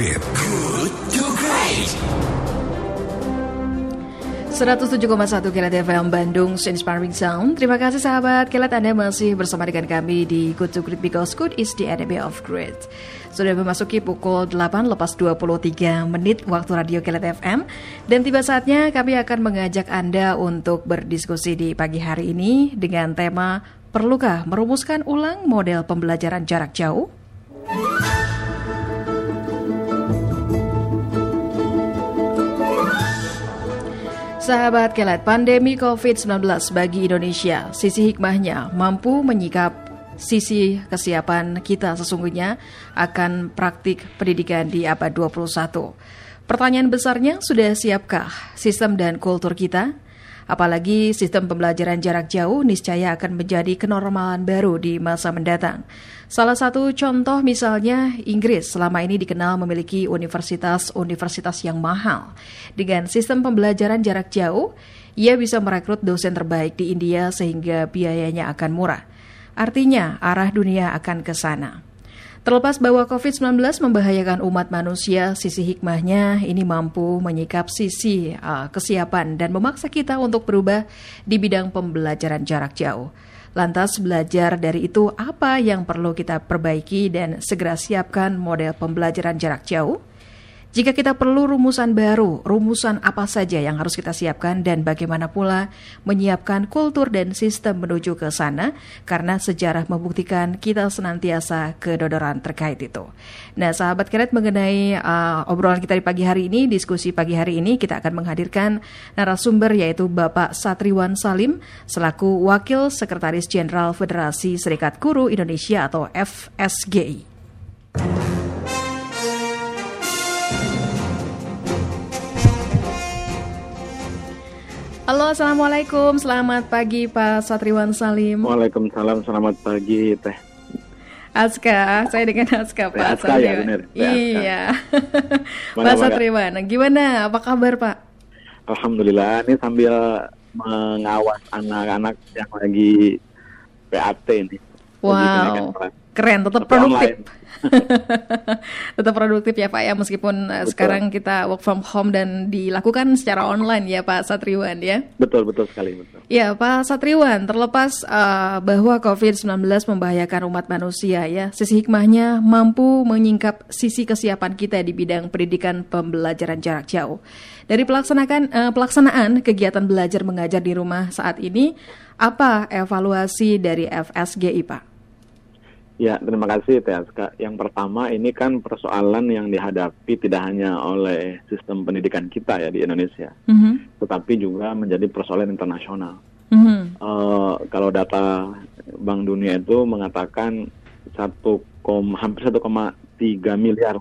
Great. Good to Great. 107,1 Kilat FM Bandung Inspiring Sound Terima kasih sahabat Kilat Anda masih bersama dengan kami di Good to Great Because Good is the enemy of great Sudah memasuki pukul 8 lepas 23 menit waktu radio Kilat FM Dan tiba saatnya kami akan mengajak Anda untuk berdiskusi di pagi hari ini Dengan tema Perlukah merumuskan ulang model pembelajaran jarak jauh? Sahabat Kelat, pandemi COVID-19 bagi Indonesia, sisi hikmahnya mampu menyikap sisi kesiapan kita sesungguhnya akan praktik pendidikan di abad 21. Pertanyaan besarnya, sudah siapkah sistem dan kultur kita? Apalagi sistem pembelajaran jarak jauh niscaya akan menjadi kenormalan baru di masa mendatang. Salah satu contoh misalnya Inggris selama ini dikenal memiliki universitas-universitas yang mahal. Dengan sistem pembelajaran jarak jauh, ia bisa merekrut dosen terbaik di India sehingga biayanya akan murah. Artinya, arah dunia akan ke sana. Terlepas bahwa COVID-19 membahayakan umat manusia, sisi hikmahnya ini mampu menyikap sisi uh, kesiapan dan memaksa kita untuk berubah di bidang pembelajaran jarak jauh. Lantas belajar dari itu apa yang perlu kita perbaiki dan segera siapkan model pembelajaran jarak jauh? Jika kita perlu rumusan baru, rumusan apa saja yang harus kita siapkan dan bagaimana pula menyiapkan kultur dan sistem menuju ke sana karena sejarah membuktikan kita senantiasa kedodoran terkait itu. Nah, sahabat keret mengenai uh, obrolan kita di pagi hari ini, diskusi pagi hari ini kita akan menghadirkan narasumber yaitu Bapak Satriwan Salim selaku Wakil Sekretaris Jenderal Federasi Serikat Guru Indonesia atau FSGI. Halo, Assalamualaikum. Selamat pagi Pak Satriwan Salim. Waalaikumsalam, selamat pagi Teh. Aska, saya dengan Aska Pak Aska ya, benar. Iya. Pak Satriwan, gimana? Apa kabar Pak? Alhamdulillah, ini sambil mengawas anak-anak yang lagi PAT ini. Wow, keren, tetap produktif. Tetap produktif ya Pak ya meskipun uh, sekarang kita work from home dan dilakukan secara online ya Pak Satriwan ya. Betul betul sekali betul. Ya Pak Satriwan terlepas uh, bahwa COVID-19 membahayakan umat manusia ya, sisi hikmahnya mampu menyingkap sisi kesiapan kita di bidang pendidikan pembelajaran jarak jauh. Dari pelaksanaan uh, pelaksanaan kegiatan belajar mengajar di rumah saat ini, apa evaluasi dari FSGI Pak? Ya, terima kasih TSK. Yang pertama ini kan persoalan yang dihadapi tidak hanya oleh sistem pendidikan kita ya di Indonesia, mm-hmm. tetapi juga menjadi persoalan internasional. Mm-hmm. Uh, kalau data Bank Dunia itu mengatakan satu hampir 1,3 miliar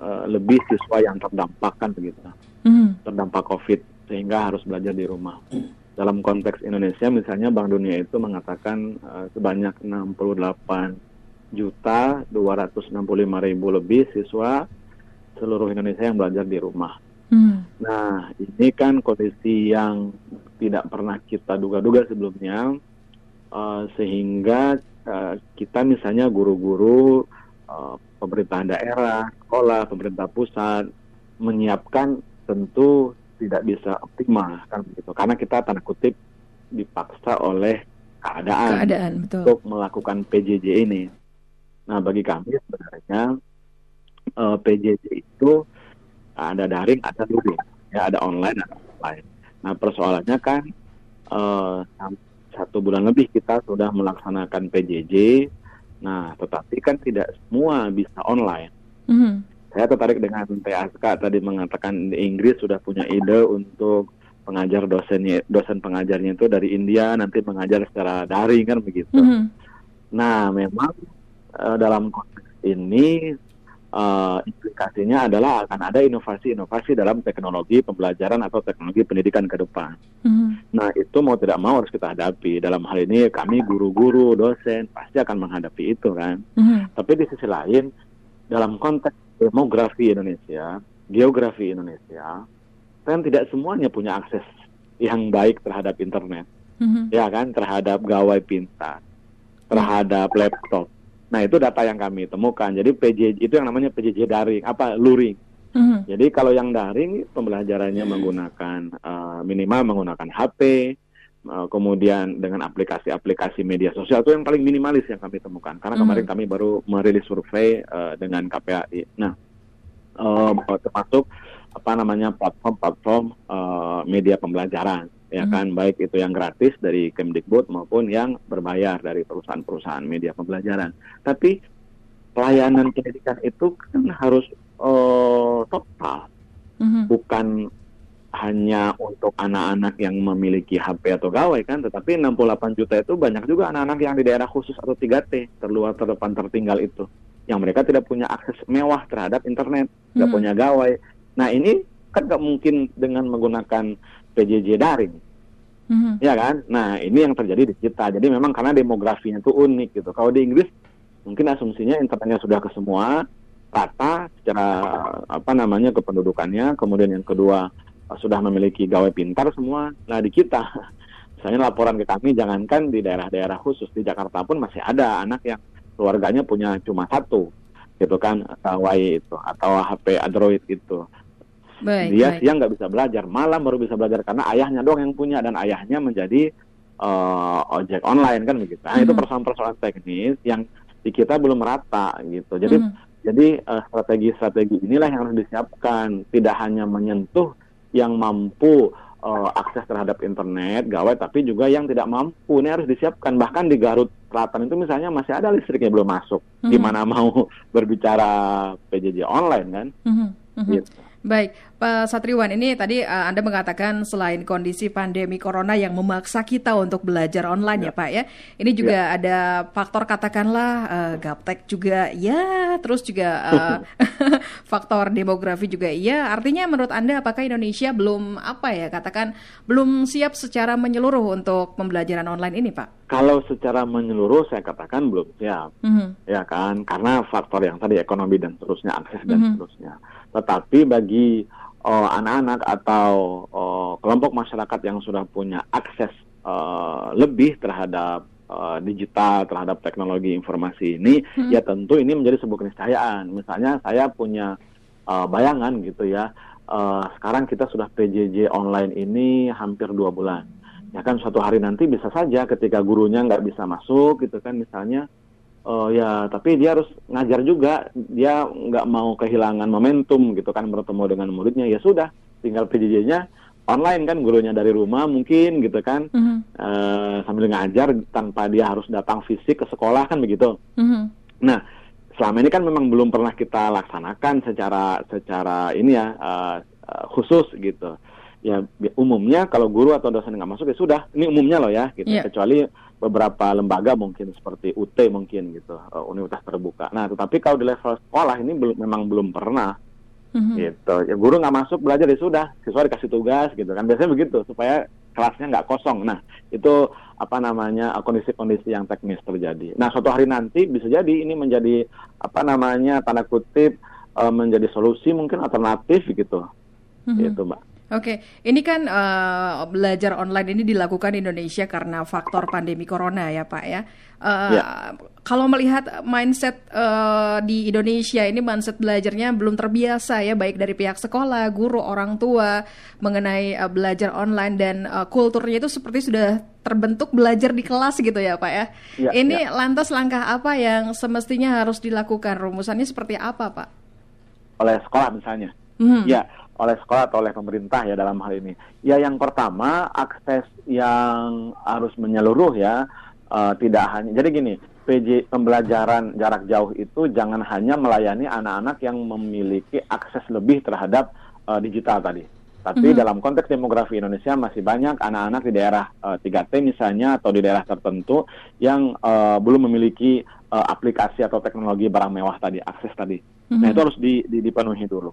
uh, lebih siswa yang terdampak kan begitu, mm-hmm. terdampak COVID sehingga harus belajar di rumah. Dalam konteks Indonesia misalnya Bank Dunia itu mengatakan uh, sebanyak 68 juta 265 ribu lebih siswa seluruh Indonesia yang belajar di rumah. Hmm. Nah, ini kan kondisi yang tidak pernah kita duga-duga sebelumnya, uh, sehingga uh, kita misalnya guru-guru, uh, pemerintahan daerah, sekolah, pemerintah pusat menyiapkan tentu tidak bisa optimal kan begitu, karena kita tanda kutip dipaksa oleh keadaan, keadaan betul. untuk melakukan PJJ ini. Nah, bagi kami sebenarnya uh, eh, PJJ itu ada daring, ada luring, ya ada online, ada offline. Nah, persoalannya kan uh, satu bulan lebih kita sudah melaksanakan PJJ. Nah, tetapi kan tidak semua bisa online. Mm -hmm. Saya tertarik dengan PASK tadi mengatakan di Inggris sudah punya ide untuk pengajar dosennya, dosen pengajarnya itu dari India nanti mengajar secara daring kan begitu. Mm -hmm. Nah, memang uh, dalam konteks ini uh, implikasinya adalah akan ada inovasi-inovasi dalam teknologi pembelajaran atau teknologi pendidikan ke depan. Mm-hmm. Nah itu mau tidak mau harus kita hadapi. Dalam hal ini kami guru-guru, dosen pasti akan menghadapi itu kan. Mm-hmm. Tapi di sisi lain dalam konteks demografi Indonesia, geografi Indonesia, kan tidak semuanya punya akses yang baik terhadap internet, mm-hmm. ya kan, terhadap gawai pintar, terhadap laptop Nah itu data yang kami temukan. Jadi PJJ itu yang namanya PJJ daring, apa luring. Mm-hmm. Jadi kalau yang daring pembelajarannya menggunakan uh, minimal menggunakan HP, uh, kemudian dengan aplikasi-aplikasi media sosial itu yang paling minimalis yang kami temukan. Karena mm-hmm. kemarin kami baru merilis survei uh, dengan KPAI. Nah uh, termasuk apa namanya platform-platform uh, media pembelajaran ya hmm. kan baik itu yang gratis dari Kemdikbud maupun yang berbayar dari perusahaan-perusahaan media pembelajaran. Tapi pelayanan pendidikan itu kan harus uh, total, hmm. bukan hanya untuk anak-anak yang memiliki HP atau gawai kan, tetapi 68 juta itu banyak juga anak-anak yang di daerah khusus atau 3T terluar terdepan tertinggal itu, yang mereka tidak punya akses mewah terhadap internet, nggak hmm. punya gawai. Nah ini kan nggak mungkin dengan menggunakan PJJ daring Mm-hmm. Ya kan? Nah, ini yang terjadi di kita. Jadi memang karena demografinya itu unik gitu. Kalau di Inggris mungkin asumsinya internetnya sudah ke semua rata secara apa namanya kependudukannya, kemudian yang kedua sudah memiliki gawai pintar semua. Nah, di kita misalnya laporan ke kami jangankan di daerah-daerah khusus di Jakarta pun masih ada anak yang keluarganya punya cuma satu gitu kan gawai itu atau HP Android itu Baik, dia baik. siang nggak bisa belajar, malam baru bisa belajar karena ayahnya doang yang punya dan ayahnya menjadi uh, ojek online kan begitu. Nah, mm -hmm. itu mhm. persoalan-persoalan teknis yang di kita belum merata gitu. Jadi mm -hmm. jadi uh, strategi-strategi inilah yang harus disiapkan, tidak hanya menyentuh yang mampu uh, akses terhadap internet, gawai, tapi juga yang tidak mampu ini harus disiapkan. Bahkan di Garut Selatan itu misalnya masih ada listriknya belum masuk. Mm -hmm. Gimana mau berbicara PJJ online kan? Mm -hmm. Gitu. Baik, Pak Satriwan, ini tadi uh, Anda mengatakan selain kondisi pandemi corona yang memaksa kita untuk belajar online ya, ya Pak ya, ini juga ya. ada faktor katakanlah uh, gaptek juga ya, terus juga uh, faktor demografi juga ya. Artinya menurut Anda apakah Indonesia belum apa ya katakan belum siap secara menyeluruh untuk pembelajaran online ini Pak? Kalau secara menyeluruh saya katakan belum siap, mm -hmm. ya kan, karena faktor yang tadi ekonomi dan seterusnya, akses dan mm -hmm. seterusnya. Tetapi bagi uh, anak-anak atau uh, kelompok masyarakat yang sudah punya akses uh, lebih terhadap uh, digital, terhadap teknologi informasi ini, hmm. ya tentu ini menjadi sebuah keniscayaan. Misalnya saya punya uh, bayangan gitu ya, uh, sekarang kita sudah PJJ online ini hampir dua bulan. Ya kan suatu hari nanti bisa saja ketika gurunya nggak bisa masuk gitu kan misalnya Oh ya, tapi dia harus ngajar juga. Dia nggak mau kehilangan momentum gitu kan bertemu dengan muridnya. Ya sudah, tinggal PJJ-nya online kan gurunya dari rumah mungkin gitu kan mm -hmm. uh, sambil ngajar tanpa dia harus datang fisik ke sekolah kan begitu. Mm -hmm. Nah, selama ini kan memang belum pernah kita laksanakan secara secara ini ya uh, uh, khusus gitu ya umumnya kalau guru atau dosen nggak masuk ya sudah. Ini umumnya loh ya gitu. Yeah. kecuali beberapa lembaga mungkin seperti UT mungkin gitu. Uh, universitas terbuka. Nah tetapi kalau di level sekolah ini belum memang belum pernah. Mm-hmm. gitu. Ya guru nggak masuk belajar ya sudah. Siswa dikasih tugas gitu kan. Biasanya begitu supaya kelasnya nggak kosong. Nah itu apa namanya kondisi-kondisi yang teknis terjadi. Nah suatu hari nanti bisa jadi ini menjadi apa namanya tanda kutip uh, menjadi solusi mungkin alternatif gitu. Mm-hmm. gitu mbak Oke, ini kan uh, belajar online ini dilakukan di Indonesia karena faktor pandemi corona ya Pak ya. Uh, ya. Kalau melihat mindset uh, di Indonesia ini mindset belajarnya belum terbiasa ya baik dari pihak sekolah, guru, orang tua mengenai uh, belajar online dan uh, kulturnya itu seperti sudah terbentuk belajar di kelas gitu ya Pak ya. ya ini ya. lantas langkah apa yang semestinya harus dilakukan? Rumusannya seperti apa Pak? Oleh sekolah misalnya. Hmm. Ya oleh sekolah atau oleh pemerintah ya dalam hal ini. Ya yang pertama akses yang harus menyeluruh ya uh, tidak hanya jadi gini PJ pembelajaran jarak jauh itu jangan hanya melayani anak-anak yang memiliki akses lebih terhadap uh, digital tadi. Tapi mm -hmm. dalam konteks demografi Indonesia masih banyak anak-anak di daerah uh, eh, 3T misalnya atau di daerah tertentu yang uh, belum memiliki uh, aplikasi atau teknologi barang mewah tadi, akses tadi. Mm -hmm. Nah itu harus di, di, dipenuhi dulu.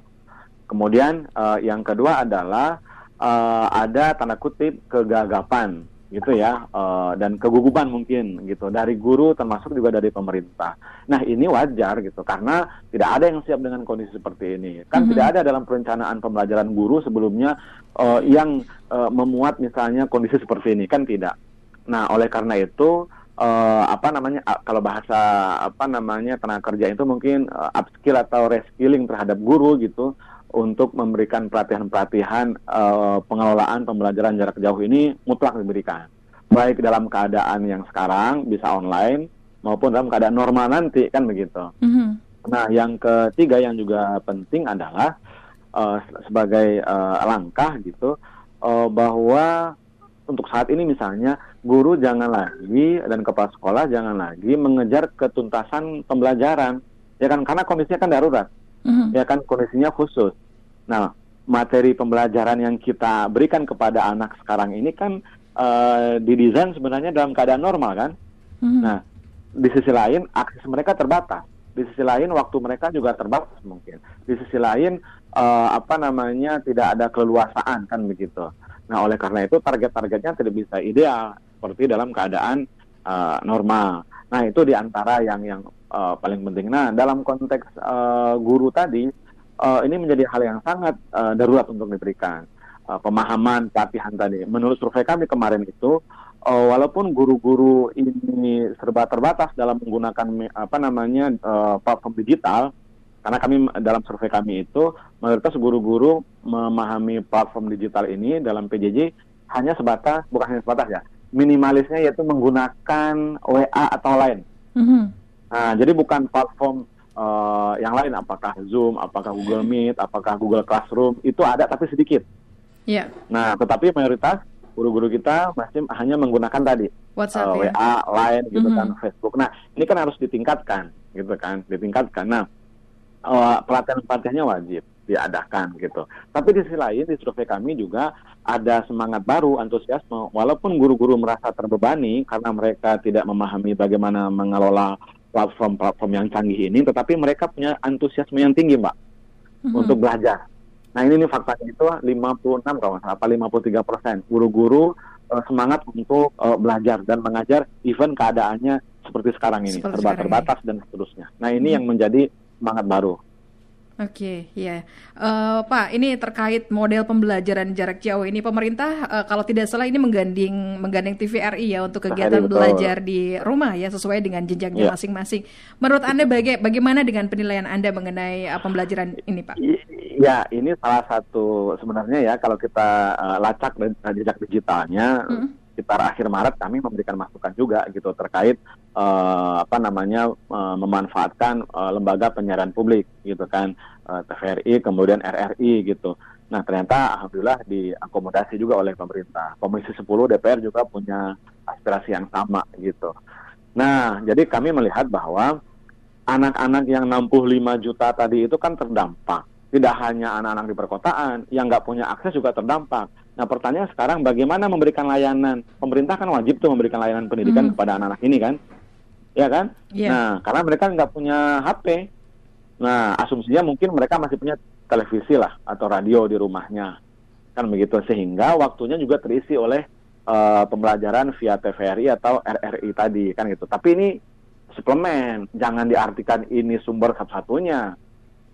Kemudian uh, yang kedua adalah uh, ada tanda kutip kegagapan gitu ya uh, dan kegugupan mungkin gitu dari guru termasuk juga dari pemerintah. Nah ini wajar gitu karena tidak ada yang siap dengan kondisi seperti ini. Kan mm -hmm. tidak ada dalam perencanaan pembelajaran guru sebelumnya uh, yang uh, memuat misalnya kondisi seperti ini kan tidak. Nah oleh karena itu uh, apa namanya uh, kalau bahasa apa namanya tenaga kerja itu mungkin uh, upskill atau reskilling terhadap guru gitu untuk memberikan pelatihan-pelatihan uh, pengelolaan pembelajaran jarak jauh ini mutlak diberikan baik dalam keadaan yang sekarang bisa online maupun dalam keadaan normal nanti kan begitu. Mm-hmm. Nah yang ketiga yang juga penting adalah uh, sebagai uh, langkah gitu uh, bahwa untuk saat ini misalnya guru jangan lagi dan kepala sekolah jangan lagi mengejar ketuntasan pembelajaran ya kan karena kondisinya kan darurat mm-hmm. ya kan kondisinya khusus nah materi pembelajaran yang kita berikan kepada anak sekarang ini kan uh, didesain sebenarnya dalam keadaan normal kan mm-hmm. nah di sisi lain akses mereka terbatas di sisi lain waktu mereka juga terbatas mungkin di sisi lain uh, apa namanya tidak ada keleluasaan kan begitu Nah, oleh karena itu target-targetnya tidak bisa ideal seperti dalam keadaan uh, normal. Nah, itu di antara yang yang uh, paling penting. Nah, dalam konteks uh, guru tadi, uh, ini menjadi hal yang sangat uh, darurat untuk diberikan uh, pemahaman pelatihan tadi. Menurut survei kami kemarin itu, uh, walaupun guru-guru ini serba terbatas dalam menggunakan apa namanya uh, platform digital, karena kami dalam survei kami itu mayoritas guru-guru memahami platform digital ini dalam PJJ hanya sebatas bukan hanya sebatas ya minimalisnya yaitu menggunakan WA atau lain. Mm-hmm. Nah, jadi bukan platform uh, yang lain apakah Zoom, apakah Google Meet, apakah Google Classroom itu ada tapi sedikit. Iya. Yeah. Nah, tetapi mayoritas guru-guru kita masih hanya menggunakan tadi WhatsApp, uh, ya? WA, Line gitu mm-hmm. kan, Facebook. Nah, ini kan harus ditingkatkan gitu kan, ditingkatkan. Nah, uh, pelatihan-pelatihannya wajib diadakan gitu. Tapi di sisi lain di survei kami juga ada semangat baru, antusiasme. Walaupun guru-guru merasa terbebani karena mereka tidak memahami bagaimana mengelola platform-platform yang canggih ini, tetapi mereka punya antusiasme yang tinggi, Mbak, mm-hmm. untuk belajar. Nah ini nih faktanya itu 56 kalau nggak salah, apa 53 persen guru-guru uh, semangat untuk uh, belajar dan mengajar, even keadaannya seperti sekarang ini, serba terbatas dan seterusnya. Nah ini hmm. yang menjadi semangat baru. Oke, okay, ya, uh, Pak. Ini terkait model pembelajaran jarak jauh ini, pemerintah uh, kalau tidak salah ini mengganding menggandeng TVRI ya untuk kegiatan belajar di rumah ya sesuai dengan jenjangnya ya. masing-masing. Menurut anda baga bagaimana dengan penilaian anda mengenai uh, pembelajaran ini, Pak? Ya, ini salah satu sebenarnya ya kalau kita uh, lacak jejak digitalnya. Hmm sekitar akhir Maret kami memberikan masukan juga gitu terkait uh, apa namanya uh, memanfaatkan uh, lembaga penyiaran publik gitu kan uh, TVRI kemudian RRI gitu. Nah ternyata alhamdulillah diakomodasi juga oleh pemerintah. Komisi 10 DPR juga punya aspirasi yang sama gitu. Nah jadi kami melihat bahwa anak-anak yang 65 juta tadi itu kan terdampak. Tidak hanya anak-anak di perkotaan, yang nggak punya akses juga terdampak Nah pertanyaan sekarang bagaimana memberikan layanan? Pemerintah kan wajib tuh memberikan layanan pendidikan hmm. kepada anak-anak ini kan, ya kan? Yeah. Nah karena mereka nggak punya HP, nah asumsinya mungkin mereka masih punya televisi lah atau radio di rumahnya, kan begitu sehingga waktunya juga terisi oleh uh, pembelajaran via TVRI atau RRI tadi kan gitu. Tapi ini suplemen, jangan diartikan ini sumber satu-satunya,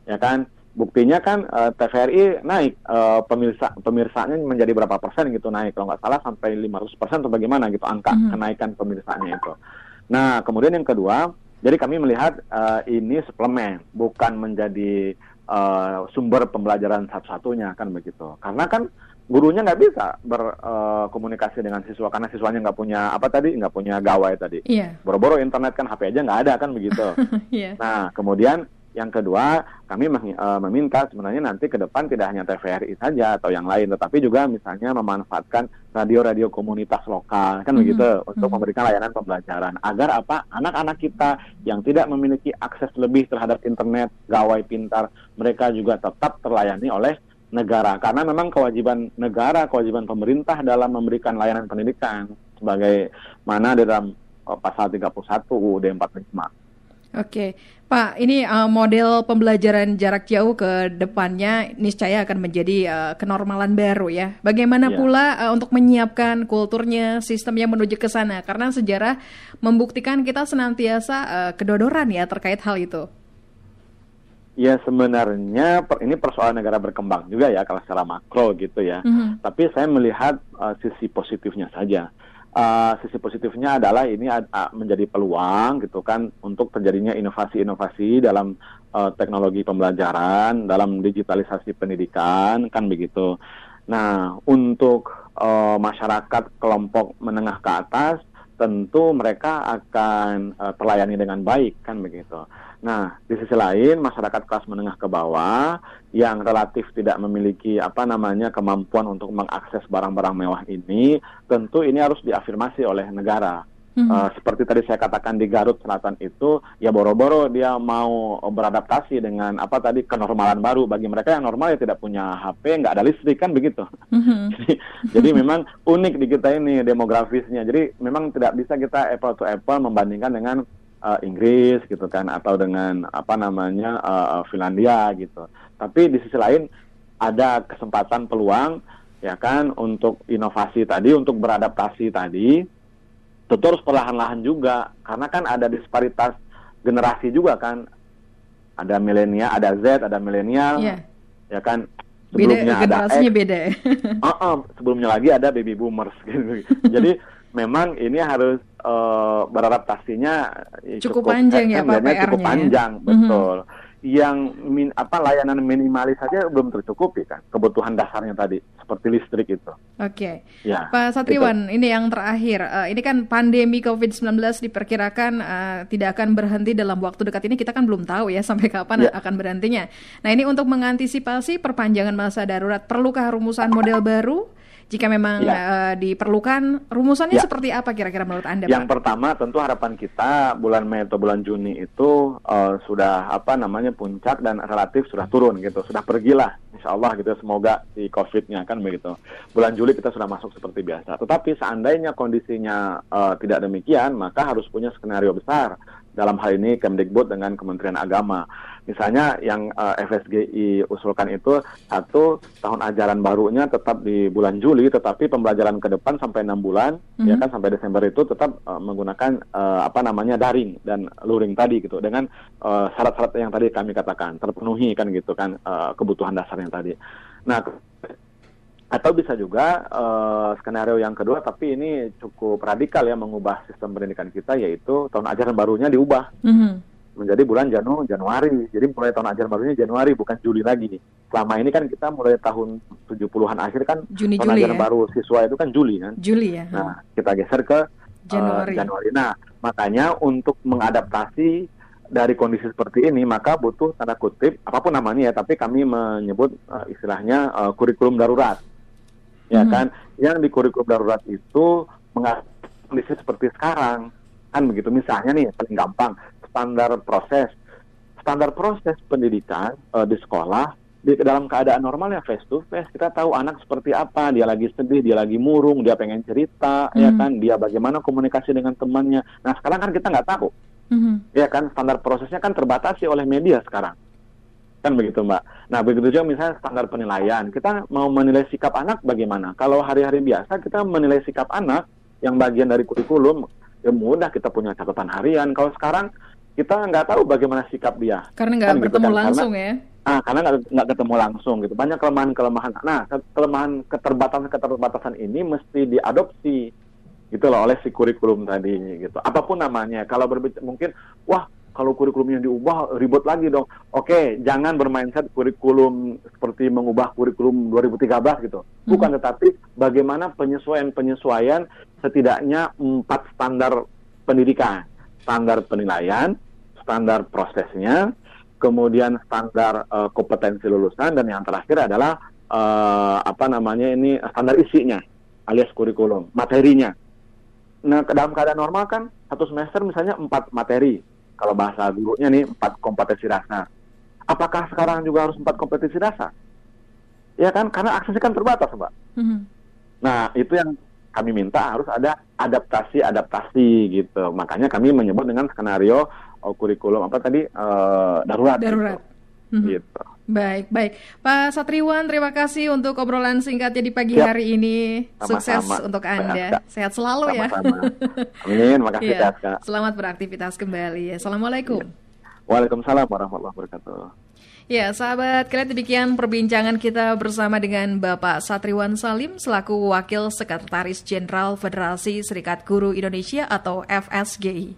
ya kan? Buktinya kan uh, eh, TVRI naik uh, pemirsa pemirsanya menjadi berapa persen gitu naik kalau nggak salah sampai 500 persen atau bagaimana gitu angka mm -hmm. kenaikan pemirsanya itu. Nah kemudian yang kedua jadi kami melihat uh, ini suplemen bukan menjadi uh, sumber pembelajaran satu-satunya kan begitu karena kan gurunya nggak bisa berkomunikasi uh, dengan siswa karena siswanya nggak punya apa tadi nggak punya gawai tadi. Yeah. Boro-boro internet kan HP aja nggak ada kan begitu. yeah. Nah kemudian yang kedua, kami uh, meminta sebenarnya nanti ke depan tidak hanya TVRI saja atau yang lain, tetapi juga misalnya memanfaatkan radio-radio komunitas lokal kan mm -hmm. begitu untuk mm -hmm. memberikan layanan pembelajaran agar apa anak-anak kita yang tidak memiliki akses lebih terhadap internet, gawai pintar, mereka juga tetap terlayani oleh negara karena memang kewajiban negara, kewajiban pemerintah dalam memberikan layanan pendidikan sebagai mana di dalam uh, pasal 31 UUD 45. Oke, Pak, ini uh, model pembelajaran jarak jauh ke depannya niscaya akan menjadi uh, kenormalan baru ya. Bagaimana yeah. pula uh, untuk menyiapkan kulturnya, sistemnya menuju ke sana? Karena sejarah membuktikan kita senantiasa uh, kedodoran ya terkait hal itu. Ya sebenarnya per, ini persoalan negara berkembang juga ya kalau secara makro gitu ya. Mm -hmm. Tapi saya melihat uh, sisi positifnya saja uh, sisi positifnya adalah ini uh, menjadi peluang gitu kan untuk terjadinya inovasi-inovasi dalam uh, teknologi pembelajaran, dalam digitalisasi pendidikan kan begitu. Nah, untuk uh, masyarakat kelompok menengah ke atas tentu mereka akan uh, terlayani dengan baik kan begitu. Nah, di sisi lain masyarakat kelas menengah ke bawah yang relatif tidak memiliki apa namanya kemampuan untuk mengakses barang-barang mewah ini, tentu ini harus diafirmasi oleh negara. Hmm. Uh, seperti tadi saya katakan di Garut Selatan itu, ya boro-boro dia mau beradaptasi dengan apa tadi kenormalan baru. Bagi mereka yang normal ya tidak punya HP, nggak ada listrik kan begitu. Hmm. jadi, jadi memang unik di kita ini demografisnya. Jadi memang tidak bisa kita apple to apple membandingkan dengan uh, Inggris gitu kan atau dengan apa namanya uh, Finlandia gitu. Tapi di sisi lain ada kesempatan peluang ya kan untuk inovasi tadi, untuk beradaptasi tadi tentu harus perlahan-lahan juga karena kan ada disparitas generasi juga kan. Ada milenial ada Z ada milenial yeah. ya kan? Sebelumnya beda, ada X. beda uh -uh, sebelumnya lagi ada baby boomers gitu. Jadi memang ini harus uh, beradaptasinya cukup, cukup panjang ya Pak PR-nya cukup panjang ya? betul. mm -hmm yang min, apa layanan minimalis saja belum tercukupi kan kebutuhan dasarnya tadi seperti listrik itu. Oke. Okay. Ya. Pak Satriwan, itu. ini yang terakhir. Uh, ini kan pandemi COVID-19 diperkirakan uh, tidak akan berhenti dalam waktu dekat ini kita kan belum tahu ya sampai kapan ya. akan berhentinya. Nah, ini untuk mengantisipasi perpanjangan masa darurat perlukah rumusan model baru? Jika memang ya. uh, diperlukan, rumusannya ya. seperti apa kira-kira menurut Anda? Yang Pak? pertama tentu harapan kita bulan Mei atau bulan Juni itu uh, sudah apa namanya puncak dan relatif sudah turun gitu, sudah pergilah Insya Allah gitu semoga si COVID-nya kan begitu. Bulan Juli kita sudah masuk seperti biasa. Tetapi seandainya kondisinya uh, tidak demikian, maka harus punya skenario besar dalam hal ini Kemdikbud dengan Kementerian Agama. Misalnya yang uh, eh, FSGI usulkan itu satu tahun ajaran barunya tetap di bulan Juli, tetapi pembelajaran ke depan sampai enam bulan, mm-hmm. ya kan sampai Desember itu tetap uh, menggunakan uh, apa namanya daring dan luring tadi gitu, dengan uh, syarat-syarat yang tadi kami katakan terpenuhi kan gitu kan uh, kebutuhan dasarnya tadi. Nah atau bisa juga uh, skenario yang kedua tapi ini cukup radikal ya mengubah sistem pendidikan kita yaitu tahun ajaran barunya diubah. Mm-hmm menjadi bulan Janu Januari. Jadi mulai tahun ajaran barunya Januari bukan Juli lagi. Selama ini kan kita mulai tahun 70-an akhir kan Juni, tahun Juli, ajaran ya? baru siswa itu kan Juli kan. Juli ya. Nah, kita geser ke Januari. Uh, Januari. Nah, makanya untuk mengadaptasi dari kondisi seperti ini maka butuh tanda kutip apa pun namanya ya, tapi kami menyebut uh, istilahnya uh, kurikulum darurat. Ya hmm. kan? Yang di kurikulum darurat itu kondisi seperti sekarang. Kan begitu. Misalnya nih paling gampang standar proses. Standar proses pendidikan uh, di sekolah di dalam keadaan normal ya face to face. Kita tahu anak seperti apa. Dia lagi sedih dia lagi murung dia pengen cerita ya hmm. ya kan? Dia bagaimana komunikasi dengan temannya. Nah sekarang kan kita nggak tahu. Hmm. ya kan? Standar prosesnya kan terbatasi oleh media sekarang kan begitu mbak nah begitu juga misalnya standar penilaian kita mau menilai sikap anak bagaimana kalau hari-hari biasa kita menilai sikap anak yang bagian dari kurikulum ya mudah kita punya catatan harian kalau sekarang kita nggak tahu bagaimana sikap dia. Karena nggak kan, bertemu gitu kan? langsung karena, ya. Ah, karena nggak ketemu langsung gitu. Banyak kelemahan-kelemahan. Nah, kelemahan keterbatasan-keterbatasan ini mesti diadopsi gitu loh oleh si kurikulum tadi gitu. Apa pun namanya. Kalau berbicara mungkin, wah kalau kurikulumnya diubah ribut lagi dong. Oke, jangan bermindset kurikulum seperti mengubah kurikulum 2013 gitu. Hmm. Bukan, hmm. tetapi bagaimana penyesuaian-penyesuaian setidaknya empat standar pendidikan. Standar penilaian, standar prosesnya, kemudian standar uh, kompetensi lulusan, dan yang terakhir adalah uh, apa namanya ini standar isinya alias kurikulum, materinya. Nah, dalam keadaan normal kan satu semester misalnya empat materi, kalau bahasa gurunya nih empat kompetensi dasar. Apakah sekarang juga harus empat kompetensi dasar? Ya kan, karena aksesnya kan terbatas, mbak. Mm -hmm. Nah, itu yang kami minta harus ada adaptasi-adaptasi gitu. Makanya kami menyebut dengan skenario uh, kurikulum apa tadi uh, darurat. Darurat. Gitu. Hmm. gitu. Baik, baik. Pak Satriwan, terima kasih untuk obrolan singkatnya di pagi Siap. hari ini. Sama-sama. Sukses untuk Anda. Sehat selalu ya. Sama-sama. ya. Amin, makasih ya. Selamat beraktivitas kembali. Assalamualaikum. Ya. Waalaikumsalam warahmatullahi wabarakatuh. Ya, sahabat, kalian demikian perbincangan kita bersama dengan Bapak Satriwan Salim selaku Wakil Sekretaris Jenderal Federasi Serikat Guru Indonesia atau FSGI.